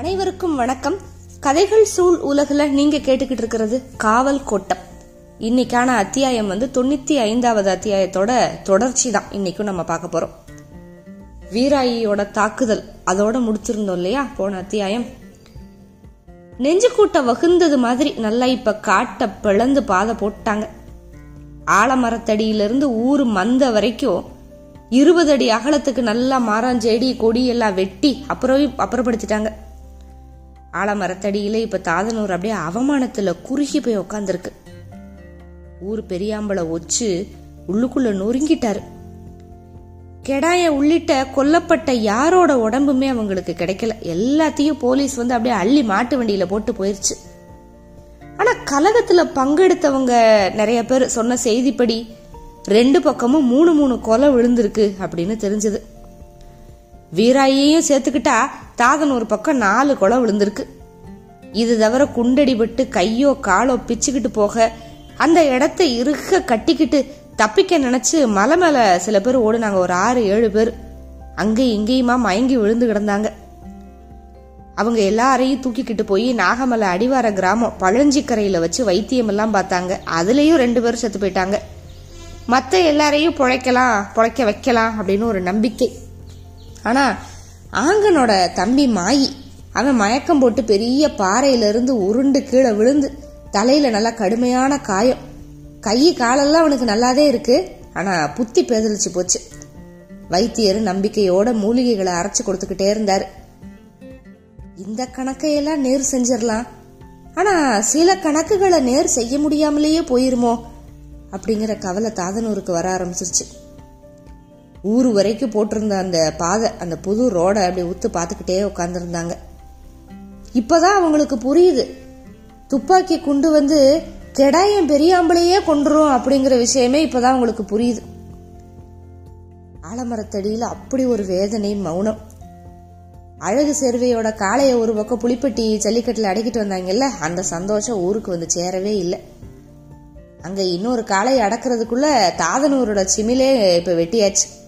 அனைவருக்கும் வணக்கம். கதைகள் சூழ் உலகில் நீங்க கேட்டுக்கிட்டு இருக்கிறது காவல் கோட்டம். இன்னைக்கான அத்தியாயம் வந்து தொண்ணூத்தி ஐந்தாவது அத்தியாயத்தோட தொடர்ச்சி தான் இன்னைக்கும் நம்ம பார்க்க போறோம். வீராயியோட தாக்குதல் அதோட முடிச்சிருந்தோம் இல்லையா? போன அத்தியாயம். நெஞ்சு கூட்ட வகுந்தது மாதிரி நல்லா இப்ப காட்ட பிளந்து பாதை போட்டாங்க. ஆலமரத்தடியிலிருந்து ஊர் மந்த வரைக்கும் இருபது அடி அகலத்துக்கு நல்லா மரம் செடி கொடி எல்லாம் வெட்டி அப்புறம் அப்புறப்படுத்திட்டாங்க. ஆலமரத்தடியில இப்ப தாதனூர் அப்படியே அவமானத்துல குறுகி போய் உக்காந்துருக்கு. ஊர் பெரியாம்பளை ஒச்சு உள்ளுக்குள்ள நொறுங்கிட்டாரு. கெடாய உள்ளிட்ட கொல்லப்பட்ட யாரோட உடம்புமே அவங்களுக்கு கிடைக்கல. எல்லாத்தையும் போலீஸ் வந்து அப்படியே அள்ளி மாட்டு வண்டியில போட்டு போயிருச்சு. ஆனா கலகத்துல பங்கெடுத்தவங்க நிறைய பேர் சொன்ன செய்திப்படி ரெண்டு பக்கமும் மூணு மூணு கொலை விழுந்திருக்கு அப்படின்னு தெரிஞ்சது. வீராயையும் சேர்த்துக்கிட்டா தாதன் ஒரு பக்கம் நாலு குளம் விழுந்திருக்கு. இது தவிர குண்டடிபட்டு கையோ காலோ பிச்சுக்கிட்டு போக அந்த இடத்த இருக்க கட்டிக்கிட்டு தப்பிக்க நினைச்சு மலை மேல சில பேர் ஓடுனாங்க ஒரு ஆறு ஏழு பேர். அங்கே இங்கேயுமா மயங்கி விழுந்து கிடந்தாங்க. அவங்க எல்லாரையும் தூக்கிக்கிட்டு போய் நாகமலை அடிவார கிராமம் பழஞ்சிக்கரையில வச்சு வைத்தியம் எல்லாம் பார்த்தாங்க. அதுலயும் ரெண்டு பேரும் செத்து போயிட்டாங்க. மற்ற எல்லாரையும் பொழைக்கலாம் பொழைக்க வைக்கலாம் அப்படின்னு ஒரு நம்பிக்கை. ஆனால் ஆங்கனோட தம்பி மாயி அவன் மயக்கம் போட்டு பெரிய பாறையிலிருந்து உருண்டு கீழே விழுந்து தலையில நல்லா கடுமையான காயம். கை காலெல்லாம் அவனுக்கு நல்லாதே இருக்கு. ஆனால் புத்தி பேதலிச்சு போச்சு. வைத்தியர் நம்பிக்கையோட மூலிகைகளை அரைச்சு கொடுத்துக்கிட்டே இருந்தார். இந்த கணக்கையெல்லாம் நேர் செஞ்சிடலாம். ஆனா சில கணக்குகளை நேர் செய்ய முடியாமலேயே போயிருமோ? அப்படிங்கிற கவலை தாதனூருக்கு வர ஆரம்பிச்சிருச்சு. ஊர் வரைக்கும் போட்டிருந்த அந்த பாதை அந்த புது ரோடை அப்படி உத்து பார்த்துக்கிட்டே உட்காந்துருந்தாங்க இப்பதான் அவங்களுக்கு புரியுது. துப்பாக்கி குண்டு வந்து கெடாயம் பெரியாம்பளையே கொண்டுரும் அப்படிங்கிற விஷயமே இப்பதான் அவங்களுக்கு புரியுது. ஆலமரத்தடியில அப்படி ஒரு வேதனை மௌனம். அழகு சேர்வையோட காளைய ஒரு பக்கம் புளிப்பட்டி ஜல்லிக்கட்டுல அடக்கிட்டு வந்தாங்கல்ல அந்த சந்தோஷம் ஊருக்கு வந்து சேரவே இல்லை. அங்க இன்னொரு காளையை அடக்கிறதுக்குள்ள தாதனூரோட சிமிலே இப்ப வெட்டியாச்சு.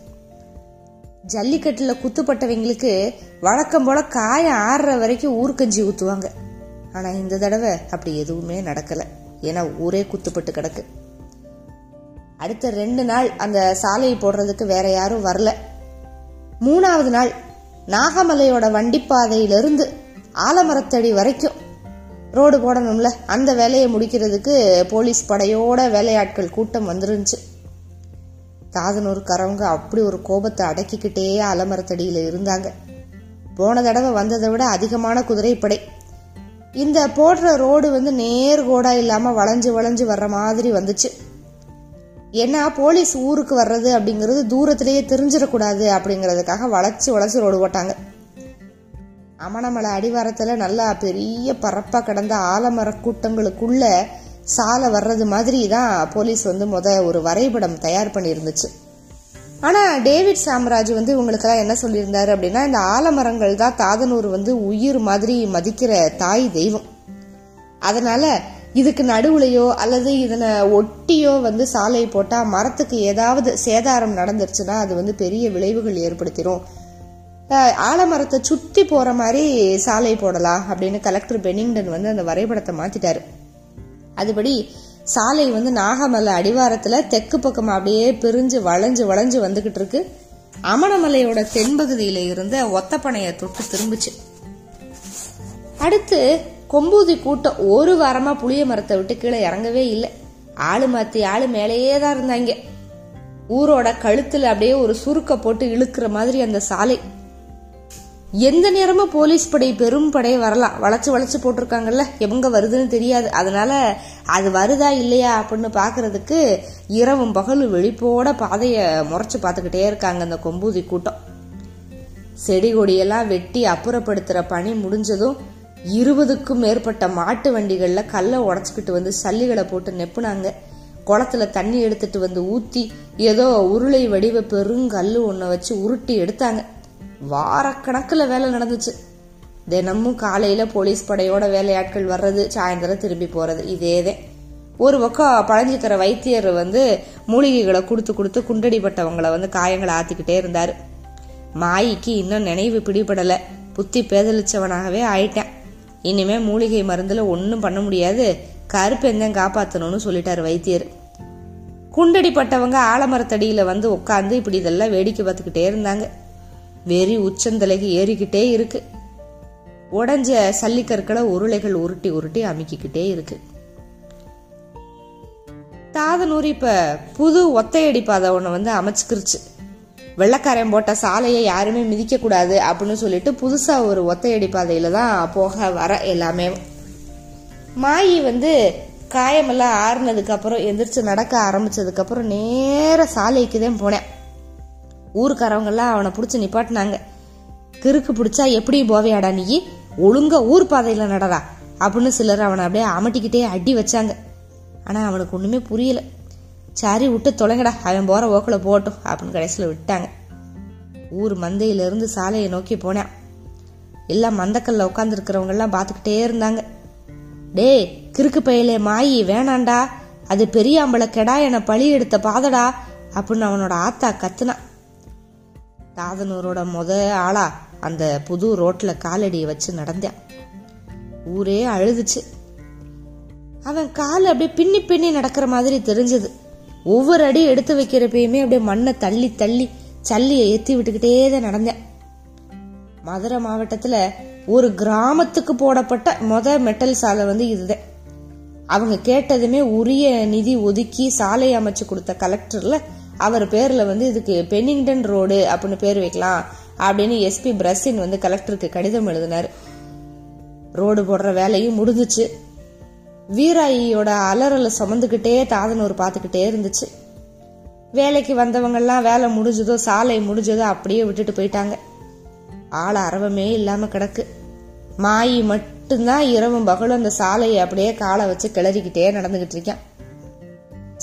ஜல்லிக்கட்டுல குத்துப்பட்டவங்களுக்கு வழக்கம் போல காயம் ஆறுற வரைக்கும் ஊர்க்கஞ்சி ஊத்துவாங்க. ஆனா இந்த தடவை அப்படி எதுவுமே நடக்கல. ஏன்னா ஊரே குத்துப்பட்டு கிடக்கு. அடுத்த ரெண்டு நாள் அந்த சாலையை போடுறதுக்கு வேற யாரும் வரல. மூணாவது நாள் நாகமலையோட வண்டிப்பாதையிலிருந்து ஆலமரத்தடி வரைக்கும் ரோடு போடணும்ல. அந்த வேலையை முடிக்கிறதுக்கு போலீஸ் படையோட வேலையாட்கள் கூட்டம் வந்துருந்துச்சு. தாதனூருக்காரவங்க அப்படி ஒரு கோபத்தை அடக்கிக்கிட்டே அலமரத்தடியில் இருந்தாங்க. போன தடவை வந்ததை விட அதிகமான குதிரைப்படை இந்த போடுற ரோடு வந்து நேர் கோடா இல்லாம வளைஞ்சு வளைஞ்சு வர்ற மாதிரி வந்துச்சு. ஏன்னா போலீஸ் ஊருக்கு வர்றது அப்படிங்கிறது தூரத்திலேயே தெரிஞ்சிடக்கூடாது அப்படிங்கிறதுக்காக வளைச்சு வளைச்சு ரோடு போட்டாங்க அமணமலை அடிவாரத்துல நல்லா பெரிய பரப்பா கிடந்த ஆலமர கூட்டங்களுக்குள்ள சாலை வர்றது மாதிரி தான் போலீஸ் வந்து முத ஒரு வரைபடம் தயார் பண்ணியிருந்துச்சு. ஆனால் டேவிட் சாம்ராஜ் வந்து இவங்களுக்கெல்லாம் என்ன சொல்லியிருந்தாரு அப்படின்னா இந்த ஆலமரங்கள் தான் தாதனூர் வந்து உயிர் மாதிரி மதிக்கிற தாய் தெய்வம். அதனால இதுக்கு நடுவுலையோ அல்லது இதனை ஒட்டியோ வந்து சாலை போட்டால் மரத்துக்கு ஏதாவது சேதாரம் நடந்துருச்சுன்னா அது வந்து பெரிய விளைவுகள் ஏற்படுத்திடும் ஆலமரத்தை சுற்றி போகிற மாதிரி சாலை போடலாம் அப்படின்னு கலெக்டர் பெனிங்டன் வந்து அந்த வரைபடத்தை மாற்றிட்டாரு அதுபடி சாலை வந்து நாகமலை அடிவாரத்துல தெற்கு பக்கம் அப்படியே பிரிஞ்சு வளைஞ்சு வளைஞ்சு வந்துகிட்டு இருக்கு. அமணமலையோட தென்பகுதியில இருந்த ஒத்தப்பனைய தொட்டு திரும்பிச்சு. அடுத்து கொம்பூதி கூட்டம் ஒரு வாரமா புளிய மரத்தை விட்டு கீழே இறங்கவே இல்லை. ஆளு மாத்தி ஆளு மேலேயே தான் இருந்தாங்க. ஊரோட கழுத்துல அப்படியே ஒரு சுருக்க போட்டு இழுக்கிற மாதிரி அந்த சாலை. எந்த நேரமும் போலீஸ் படை பெரும் படை வரலாம் வளைச்சு வளைச்சு போட்டிருக்காங்கல்ல? எவங்க வருதுன்னு தெரியாது. அதனால அது வருதா இல்லையா அப்படின்னு பாக்குறதுக்கு இரவும் பகலும் வெளிப்போட பாதைய முறைச்சு பார்த்துக்கிட்டே இருக்காங்க அந்த கொம்பூதி கூட்டம். செடி கொடியெல்லாம் வெட்டி அப்புறப்படுத்துற பணி முடிஞ்சதும் இருபதுக்கும் மேற்பட்ட மாட்டு வண்டிகளில் கல்லை உடச்சிக்கிட்டு வந்து சல்லிகளை போட்டு நெப்புனாங்க. குளத்துல தண்ணி எடுத்துட்டு வந்து ஊத்தி ஏதோ உருளை வடிவ பெருங்கல்லு ஒன்ன வச்சு உருட்டி எடுத்தாங்க. வாரக்கணக்கில் வேலை நடந்துச்சு. தினமும் காலையில் போலீஸ் படையோட வேலையாட்கள் வர்றது சாயந்தரம் திரும்பி போறது இதேதே. ஒரு பக்கம் பழஞ்சிக்கிற வைத்தியர் வந்து மூலிகைகளை கொடுத்து கொடுத்து குண்டடிப்பட்டவங்களை வந்து காயங்களை ஆத்திக்கிட்டே இருந்தார். மாயிக்கு இன்னும் நினைவு பிடிபடலை. புத்தி பேதலிச்சவனாகவே ஆயிட்டேன். இனிமே மூலிகை மருந்தில் ஒன்றும் பண்ண முடியாது. கருப்பெந்தம் காப்பாற்றணும்னு சொல்லிட்டார் வைத்தியர். குண்டடிப்பட்டவங்க ஆலமரத்தடியில் வந்து உட்காந்து இப்படி இதெல்லாம் வேடிக்கை பார்த்துக்கிட்டே இருந்தாங்க. வெறி உச்சந்தலைக்கு ஏறிக்கிட்டே இருக்கு. உடஞ்ச சல்லிக்கற்களை உருளைகள் உருட்டி உருட்டி அமைக்கிக்கிட்டே இருக்கு. தாதனூர் இப்ப புது ஒத்தையடி பாதை ஒன்று வந்து அமைச்சுக்கிருச்சு. வெள்ளக்காரன் போட்ட சாலையை யாருமே மிதிக்க கூடாது அப்படின்னு சொல்லிட்டு புதுசா ஒரு ஒத்தையடி பாதையில தான் போக வர எல்லாமே. மாயி வந்து காயமெல்லாம் ஆறுனதுக்கு அப்புறம் எந்திரிச்சு நடக்க ஆரம்பிச்சதுக்கு அப்புறம் நேர சாலைக்கு தான் போனேன். ஊருக்காரவங்கெல்லாம் அவனை பிடிச்சி நிப்பாட்டினாங்க. கிறுக்கு பிடிச்சா எப்படி போவையாடா நீ? ஒழுங்கா ஊர் பாதையில நடடா. அப்படின்னு சிலர் அவனை அப்படியே அமட்டிக்கிட்டே அடி வச்சாங்க. ஆனா அவனுக்கு ஒண்ணுமே புரியல. சரி விட்டு தொலைங்கடா. அவன் போற ஓக்கில் போட்டும் அப்படின்னு கடைசியில் விட்டாங்க. ஊர் மந்தையிலிருந்து சாலையை நோக்கி போனேன். எல்லாம் மந்தக்கல்ல உட்காந்துருக்கிறவங்கெல்லாம் பார்த்துக்கிட்டே இருந்தாங்க. டேய் கிறுக்கு பையிலே மாயி வேணாண்டா. அது பெரியாம்பளை கெடா என பழி எடுத்த பாதடா அப்படின்னு அவனோட ஆத்தா கத்துனான். தாதனூரோட முத ஆளா அந்த புது ரோட்ல காலடியை வச்சு நடந்தேன் ஊரே அழுதுச்சு. அவன் கால் அப்படியே பின்னி பின்னி நடக்கிற மாதிரி தெரிஞ்சது. ஒவ்வொரு அடி எடுத்து வைக்கிறப்பயுமே அப்படியே மண்ணை தள்ளி தள்ளி சல்லியை ஏத்தி விட்டுக்கிட்டே தான் நடந்தேன். மதுரை மாவட்டத்துல ஒரு கிராமத்துக்கு போடப்பட்ட மொத மெட்டல் சாலை வந்து இதுதான். அவங்க கேட்டதுமே உரிய நிதி ஒதுக்கி சாலை அமைச்சு கொடுத்த கலெக்டர்ல அவர் பேரில் வந்து இதுக்கு பென்னிங்டன் ரோடு அப்படின்னு பேர் வைக்கலாம் அப்படின்னு எஸ்பி பிரசின் வந்து கலெக்டருக்கு கடிதம் எழுதினார். ரோடு போடுற வேலையும் முடிஞ்சுச்சு. வீராயியோட அலறலை சுமந்துக்கிட்டே தாதனூர் பார்த்துக்கிட்டே இருந்துச்சு. வேலைக்கு வந்தவங்கெல்லாம் வேலை முடிஞ்சதோ சாலை முடிஞ்சதோ அப்படியே விட்டுட்டு போயிட்டாங்க. ஆள் அரவமே இல்லாம கிடக்கு. மாயி மட்டும்தான் இரவும் பகலும் அந்த சாலையை அப்படியே காலை வச்சு கிளறிக்கிட்டே நடந்துகிட்டு இருக்கான்.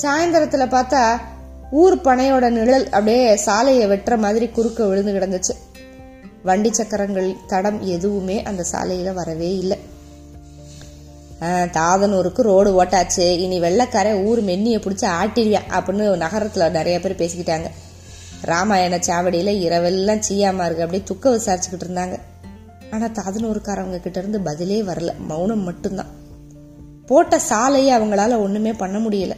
சாயந்தரத்துல பார்த்தா ஊர் பனையோட நிழல் அப்படியே சாலையை வெட்டுற மாதிரி குறுக்க விழுந்து கிடந்துச்சு. வண்டி சக்கரங்கள் தடம் எதுவுமே அந்த சாலையில வரவே இல்லை. தாதனூருக்கு ரோடு ஓட்டாச்சு. இனி வெள்ளக்காரன் ஊர் மென்னியை பிடிச்சி ஆட்டிடுவேன் அப்படின்னு நகரத்தில் நிறைய பேர் பேசிக்கிட்டாங்க. ராமாயண சாவடியில் இரவெல்லாம் சீயாமா இருக்கு அப்படியே துக்க விசாரிச்சுக்கிட்டு இருந்தாங்க. ஆனால் தாதனூருக்காரவங்க கிட்ட இருந்து பதிலே வரல. மௌனம் மட்டும்தான். போட்ட சாலையை அவங்களால ஒன்றுமே பண்ண முடியல.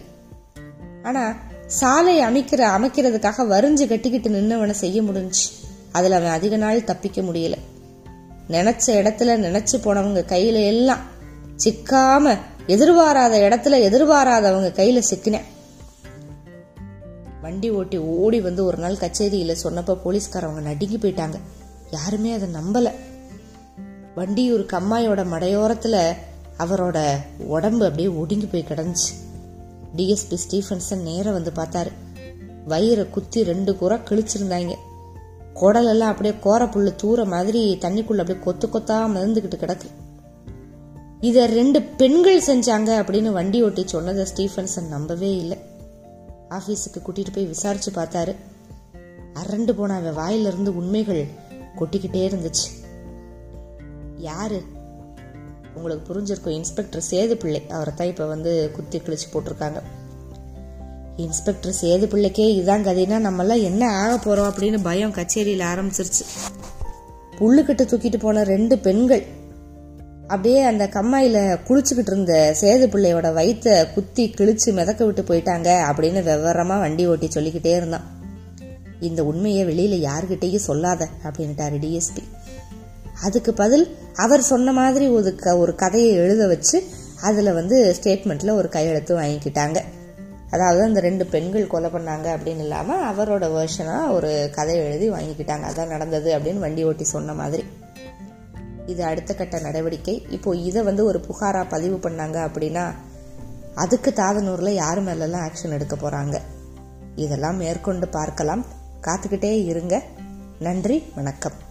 ஆனால் சாலை அமைக்கிற அமைக்கிறதுக்காக வரிஞ்சு கட்டிக்கிட்டு நின்னவனை செய்ய முடிஞ்சு அதுல அவன் அதிக நாள் தப்பிக்க முடியல. நினைச்ச இடத்துல நினைச்சு போனவங்க கையில எல்லாம் சிக்காம எதிர்பாராத இடத்துல எதிர்பாராதவங்க கையில சிக்கினேன் வண்டி ஓட்டி ஓடி வந்து ஒரு நாள் கச்சேரியில சொன்னப்ப போலீஸ்காரவங்க நடுங்கி போயிட்டாங்க. யாருமே அதை நம்பல. வண்டியூர் கம்மாயோட மடையோரத்துல அவரோட உடம்பு அப்படியே ஒடுங்கி போய் கிடந்துச்சு. டிஎஸ்பி ஸ்டீஃபன்சன் நேரம் வந்து பார்த்தாரு. வயிறை குத்தி ரெண்டு குறை கிழிச்சிருந்தாங்க. குடலெல்லாம் அப்படியே கோர புல்லு தூர மாதிரி தண்ணிக்குள்ள அப்படியே கொத்து கொத்தா மிதந்துகிட்டு கிடக்கு. இத ரெண்டு பெண்கள் செஞ்சாங்க அப்படின்னு வண்டி ஓட்டி சொன்னதை ஸ்டீஃபன்சன் நம்பவே இல்லை. ஆபீஸுக்கு கூட்டிட்டு போய் விசாரிச்சு பார்த்தாரு. அரண்டு போன அவன் வாயிலிருந்து உண்மைகள் கொட்டிக்கிட்டே இருந்துச்சு. யாரு? உங்களுக்கு புரிஞ்சிருக்கும். இன்ஸ்பெக்டர் சேது பிள்ளை அவரை தான் இப்போ வந்து குத்தி கிழிச்சு போட்டிருக்காங்க. இன்ஸ்பெக்டர் சேது பிள்ளைக்கே இதான் கதைனா நம்மெல்லாம் என்ன ஆக போகிறோம் அப்படின்னு பயம் கச்சேரியில் ஆரம்பிச்சிருச்சு. புல்லுக்கிட்ட தூக்கிட்டு போன ரெண்டு பெண்கள் அப்படியே அந்த கம்மாயில குளிச்சுக்கிட்டு இருந்த சேது பிள்ளையோட வயிற்ற குத்தி கிழிச்சு மிதக்க விட்டு போயிட்டாங்க அப்படின்னு விவரமா வண்டி ஓட்டி சொல்லிக்கிட்டே இருந்தான். இந்த உண்மையை வெளியில யாருக்கிட்டேயும் சொல்லாத அப்படின்ட்டாரு டிஎஸ்பி அதுக்கு பதில் அவர் சொன்ன மாதிரி ஒரு க- ஒரு கதையை எழுத வச்சு அதில் வந்து ஸ்டேட்மெண்ட்ல ஒரு கையெழுத்து வாங்கிக்கிட்டாங்க. அதாவது அந்த ரெண்டு பெண்கள் கொலை பண்ணாங்க அப்படின்னு இல்லாமல் அவரோட வேர்ஷனாக ஒரு கதை எழுதி வாங்கிக்கிட்டாங்க. அதான் நடந்தது அப்படின்னு வண்டி ஓட்டி சொன்ன மாதிரி. இது அடுத்த கட்ட நடவடிக்கை. இப்போ இதை வந்து ஒரு புகாராக பதிவு பண்ணாங்க அப்படின்னா அதுக்கு தாதனூரில் யார் மேலெல்லாம் ஆக்ஷன் எடுக்க போகிறாங்க இதெல்லாம் மேற்கொண்டு பார்க்கலாம். காத்துக்கிட்டே இருங்க. நன்றி வணக்கம்.